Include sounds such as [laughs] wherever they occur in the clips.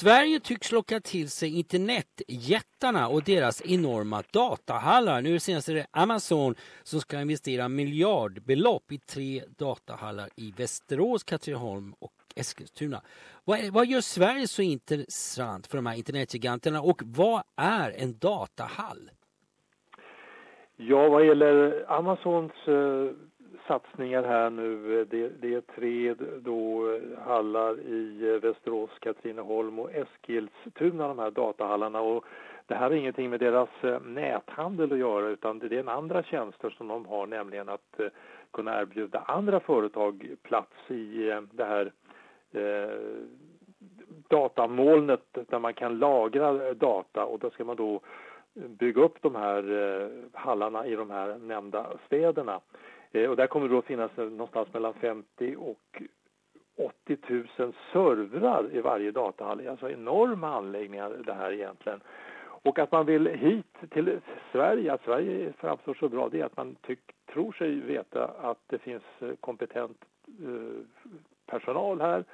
Sverige tycks locka till sig internetjättarna och deras enorma datahallar. Nu senast är det Amazon som ska investera miljardbelopp i tre datahallar i Västerås, Katrineholm och Eskilstuna. Vad, är, vad gör Sverige så intressant för de här internetgiganterna och vad är en datahall? Ja, vad gäller Amazons eh, satsningar här nu, det, det, är tre då eh, hallar i eh, Västerås, Katrineholm och Eskilstuna, de här datahallarna. Och det här har ingenting med deras eh, näthandel att göra utan det är en andra tjänster som de har, nämligen att kunna erbjuda andra företag plats i det här eh, datamolnet där man kan lagra data och då ska man då bygga upp de här hallarna i de här nämnda städerna. Eh, och där kommer det då finnas någonstans mellan 50 och 80 000 servrar i varje datahall. Alltså enorma anläggningar det här egentligen. Och att man vill hit till Sverige, att Sverige framstår så bra, det är att man tyck, tror sig veta att det finns eh, kompetent eh, personal här,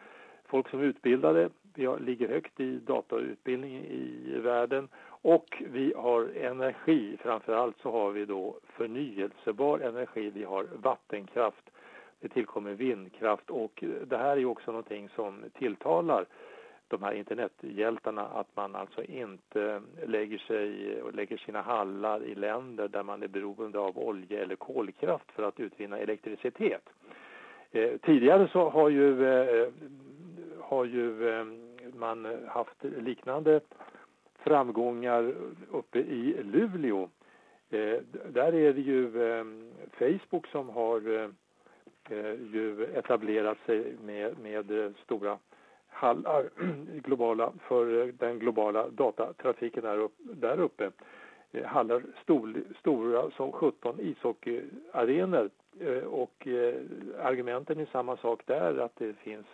folk som är utbildade. Vi ligger högt i datautbildning i världen och vi har energi, framförallt så har vi då förnyelsebar energi, vi har vattenkraft, det tillkommer vindkraft. Och det här är också någonting som tilltalar de här internethjältarna. Att man alltså inte lägger sig och lägger sina hallar i länder där man är beroende av olja eller kolkraft för att utvinna elektricitet. Eh, tidigare så har ju, eh, har ju eh, man haft liknande framgångar uppe i Luleå. Eh, där är det ju eh, Facebook som har eh, eh, ju etablerat sig med, med eh, stora hallar [clears throat] globala, för eh, den globala datatrafiken där, upp, där uppe. Eh, hallar stor, stora som 17 ishockeyarenor eh, och eh, argumenten är samma sak där att det finns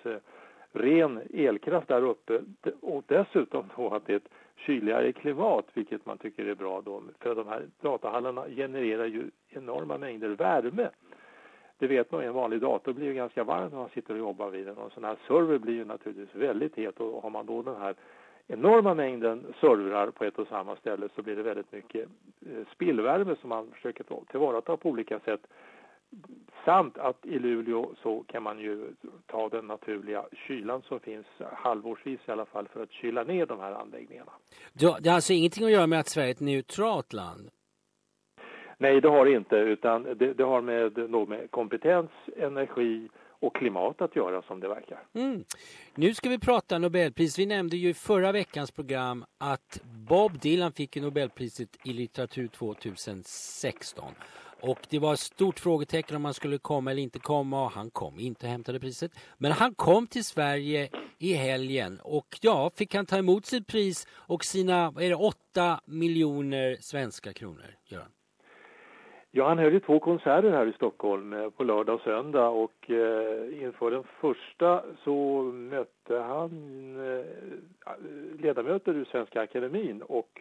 ren elkraft där uppe. Och dessutom då att det är ett kyligare klimat vilket man tycker är bra då. För de här datahallarna genererar ju enorma mängder värme. Det vet man, en vanlig dator blir ju ganska varm när man sitter och jobbar vid den. Och en sån här server blir ju naturligtvis väldigt het. Och har man då den här enorma mängden servrar på ett och samma ställe så blir det väldigt mycket eh, spillvärme som man försöker tillvarata på olika sätt. Samt att i Luleå så kan man ju ta den naturliga kylan som finns halvårsvis i alla fall för att kyla ner de här anläggningarna. Det har alltså ingenting att göra med att Sverige är ett neutralt land? Nej, det har det inte, utan det, det har med, med kompetens, energi och klimat att göra som det verkar. Mm. Nu ska vi prata Nobelpris. Vi nämnde ju i förra veckans program att Bob Dylan fick Nobelpriset i litteratur 2016. Och det var ett stort frågetecken om han skulle komma eller inte komma och han kom inte och hämtade priset. Men han kom till Sverige i helgen och ja, fick han ta emot sitt pris och sina, vad är det, åtta miljoner svenska kronor, Göran? Ja, han höll ju två konserter här i Stockholm eh, på lördag och söndag och eh, inför den första så mötte han eh, ledamöter ur Svenska Akademin och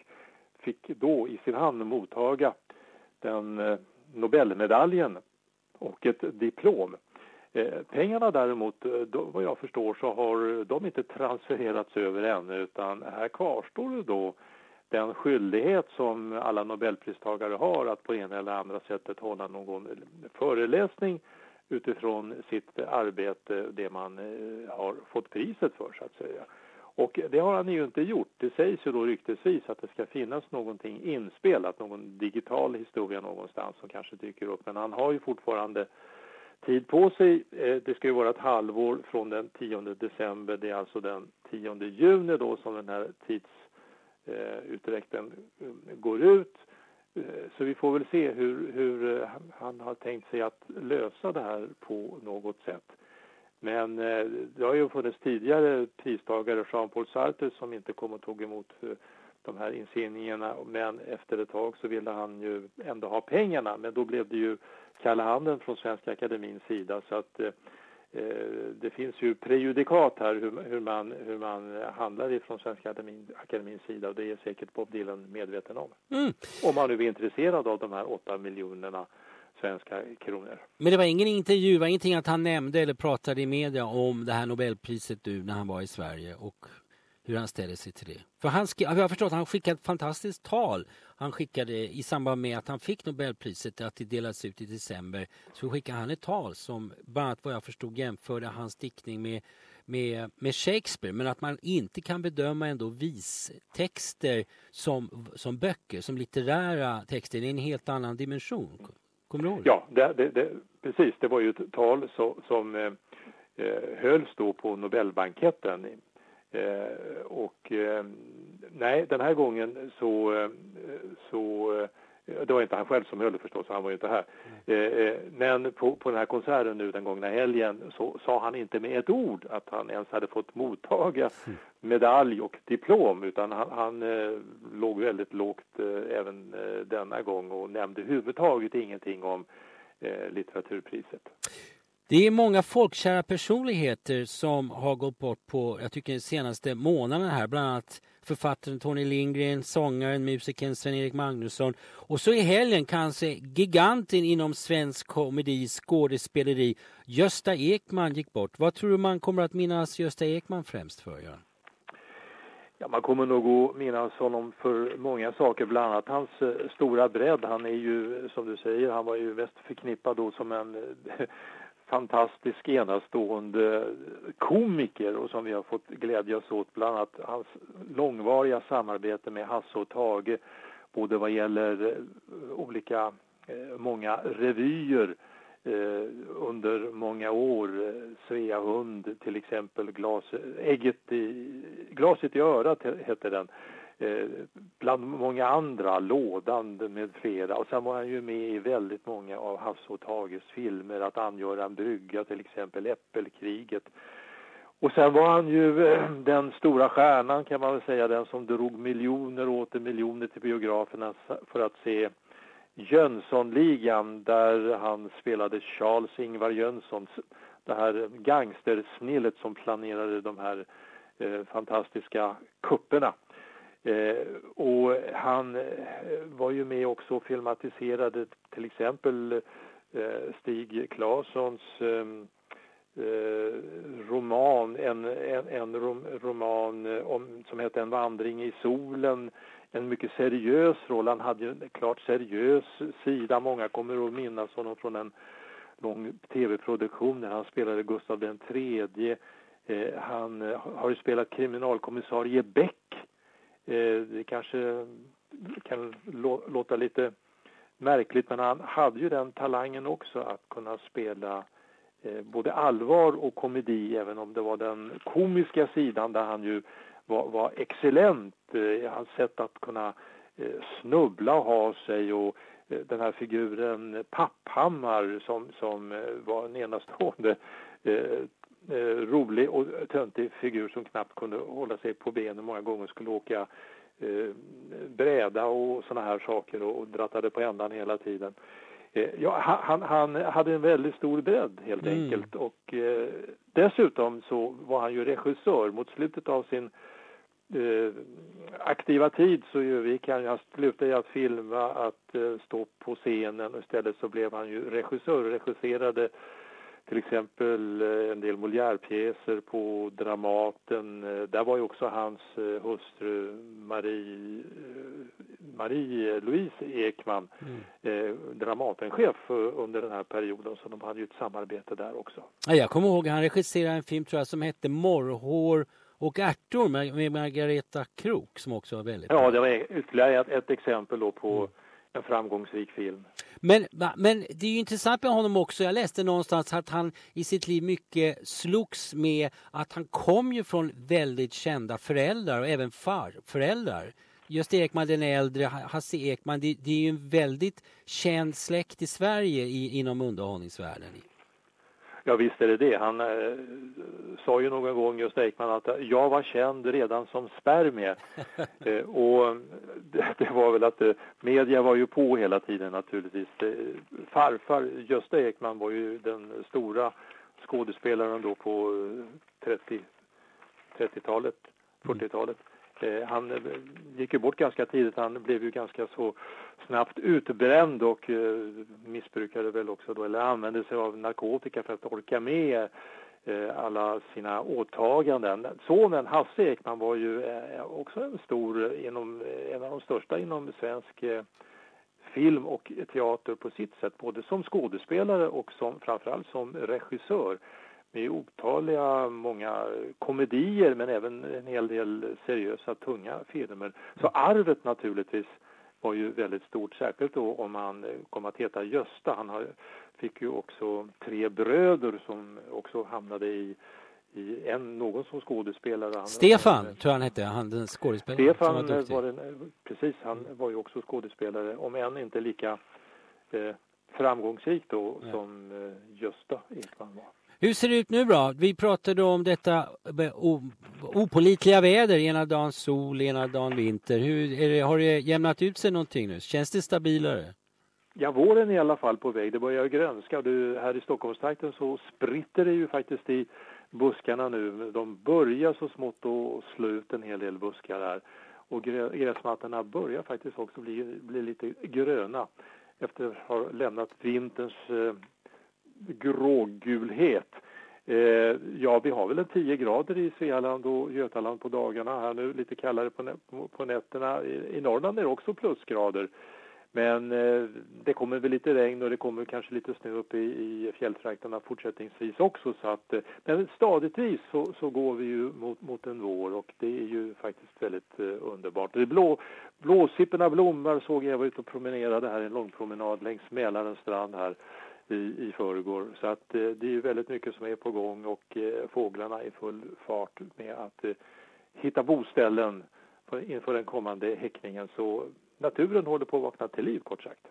fick då i sin hand mottaga den eh, Nobelmedaljen och ett diplom. Eh, pengarna däremot, eh, då, vad jag förstår så har de inte transfererats över ännu utan här kvarstår det då den skyldighet som alla nobelpristagare har att på ena eller andra sättet hålla någon föreläsning utifrån sitt arbete, det man eh, har fått priset för så att säga. Och det har han ju inte gjort. Det sägs ju då ryktesvis att det ska finnas någonting inspelat, någon digital historia någonstans som kanske dyker upp. Men han har ju fortfarande tid på sig. Eh, det ska ju vara ett halvår från den 10 december. Det är alltså den 10 juni då som den här tidsutdräkten eh, eh, går ut. Så vi får väl se hur, hur han har tänkt sig att lösa det här på något sätt. Men eh, det har ju funnits tidigare pristagare, Jean-Paul Sartre, som inte kom och tog emot eh, de här insignierna. Men efter ett tag så ville han ju ändå ha pengarna. Men då blev det ju kalla handen från Svenska Akademins sida. Så att eh, det finns ju prejudikat här hur, hur, man, hur man handlar ifrån Svenska Akademin, Akademins sida. Och det är säkert Bob Dylan medveten om. Mm. Om man nu är intresserad av de här åtta miljonerna svenska kronor. Men det var ingen intervju, var ingenting att han nämnde eller pratade i media om det här Nobelpriset nu när han var i Sverige och hur han ställer sig till det. För han jag har förstått att han skickade ett fantastiskt tal. Han skickade i samband med att han fick Nobelpriset, att det delades ut i december, så skickade han ett tal som bland annat vad jag förstod jämförde hans diktning med med, med Shakespeare men att man inte kan bedöma ändå vistexter som, som böcker, som litterära texter. Det är en helt annan dimension. Det? Ja, det, det, det, precis. Det var ju ett tal så, som eh, eh hölls då på Nobelbanketten. Eh, och eh, nej, den här gången så, eh, så eh, det var inte han själv som höll det förstås, han var ju inte här. Men på, på den här konserten nu den gångna helgen så sa han inte med ett ord att han ens hade fått mottaga mm. medalj och diplom utan han, han eh, låg väldigt lågt Eh, även eh, denna gång och nämnde överhuvudtaget ingenting om eh, litteraturpriset. Det är många folkkära personligheter som har gått bort på, jag tycker, de senaste månaderna här. Bland annat författaren Tony Lindgren, sångaren, musikern Sven-Erik Magnusson. Och så i helgen kanske giganten inom svensk komedi, skådespeleri, Gösta Ekman gick bort. Vad tror du man kommer att minnas Gösta Ekman främst för, Göran? Ja, man kommer nog att minnas honom för många saker, bland annat hans eh, stora bredd. Han är ju, som du säger, han var ju mest förknippad då som en eh, [laughs] fantastisk enastående komiker och som vi har fått glädjas åt, bland annat hans långvariga samarbete med Hasse och Tage, både vad gäller eh, olika, många revyer eh, Eh, under många år. Eh, Svea hund till exempel, glas, ägget i, glaset i örat hette den. Eh, bland många andra, Lådan med flera. Och sen var han ju med i väldigt många av Hasse och Tages filmer, Att angöra en brygga till exempel, Äppelkriget. Och sen var han ju den stora stjärnan kan man väl säga, den som drog miljoner och åter miljoner till biograferna för att se Jönssonligan där han spelade Charles Ingvar Jönsson, det här gangstersnillet som planerade de här eh, fantastiska kupperna. Eh, och han eh, var ju med också och filmatiserade till exempel eh, Stig Claessons eh, eh roman, en, en, en rom, roman om, som hette En vandring i solen. En mycket seriös roll. Han hade ju en klart seriös sida. Många kommer att minnas honom från en lång tv-produktion där han spelade Gustav den tredje. Eh, han eh, har ju spelat kriminalkommissarie Beck Eh, det kanske kan låta lite märkligt men han hade ju den talangen också att kunna spela eh, både allvar och komedi även om det var den komiska sidan där han ju var, var excellent. Eh, hans sätt att kunna snubbla och ha sig och den här figuren Papphammar som, som var en enastående eh, rolig och töntig figur som knappt kunde hålla sig på benen många gånger skulle åka eh, bräda och såna här saker och, och drattade på ändan hela tiden. Eh, ja, han, han, hade en väldigt stor bredd helt mm. enkelt och eh, dessutom så var han ju regissör mot slutet av sin eh, aktiva tid så gick han, han slutade att filma, att eh, stå på scenen och istället så blev han ju regissör och regisserade till exempel eh, en del Molière-pjäser på Dramaten. Eh, där var ju också hans eh, hustru Marie, Marie Louise Ekman mm. Dramatenchef under den här perioden så de hade ju ett samarbete där också. jag kommer ihåg han regisserade en film tror jag som hette Morrhår och ärtor med, Margareta Krok som också var väldigt Ja, det var ytterligare ett, ett exempel då på mm en framgångsrik film. Men, men det är ju intressant med honom också. Jag läste någonstans att han i sitt liv mycket slogs med att han kom ju från väldigt kända föräldrar och även farföräldrar. Gösta Ekman den äldre, Hasse Ekman, det, det, är ju en väldigt känd släkt i Sverige i, inom underhållningsvärlden. Ja visst är det det. Han eh, sa ju någon gång just Ekman att jag var känd redan som spermie. [laughs] eh, och det, det, var väl att eh, media var ju på hela tiden naturligtvis. Eh, farfar Gösta Ekman var ju den stora skådespelaren då på 30, 30-talet, 40-talet. Eh, han eh, gick ju bort ganska tidigt. Han blev ju ganska så snabbt utbränd och eh, missbrukade väl också då, eller använde sig av narkotika för att orka med eh, alla sina åtaganden. Sonen Hasse Ekman var ju eh, också en stor, inom, eh, en av de största inom svensk eh, film och teater på sitt sätt, både som skådespelare och som, framförallt som regissör med otaliga, många komedier men även en hel del seriösa, tunga filmer. Så arvet naturligtvis var ju väldigt stort, särskilt då om han kom att heta Gösta. Han har, fick ju också tre bröder som också hamnade i i en, någon som skådespelare. Stefan han, tror jag han hette, han den skådespelaren. Stefan var, var den, precis, han var ju också skådespelare, om än inte lika eh, framgångsrik då ja. som eh, Gösta Ekman var. Hur ser det ut nu då? Vi pratade om detta opolitliga väder, ena dagen sol, ena dagen vinter. Hur, det, har det jämnat ut sig någonting nu? Känns det stabilare? Ja, våren är i alla fall på väg. Det börjar grönska. Du, här i Stockholmstrakten så spritter det ju faktiskt i buskarna nu. De börjar så smått att slå ut en hel del buskar här. Och gräsmattorna börjar faktiskt också bli, bli lite gröna efter att ha lämnat vinterns eh, grågulhet. Eh, ja, vi har väl en 10 grader i Svealand och Götaland på dagarna här nu, lite kallare på, nä på nätterna. I, I Norrland är det också plusgrader. Men eh, det kommer väl lite regn och det kommer kanske lite snö upp i, i fjälltrakterna fortsättningsvis också. Så att, eh, men stadigtvis så, så går vi ju mot, mot en vår och det är ju faktiskt väldigt eh, underbart. Det blå, blåsipporna blommar såg jag var ute och promenerade här en långpromenad längs Mälarens strand här i, i förrgår. Så att eh, det är ju väldigt mycket som är på gång och eh, fåglarna är full fart med att eh, hitta boställen för, inför den kommande häckningen. Så naturen håller på att vakna till liv kort sagt.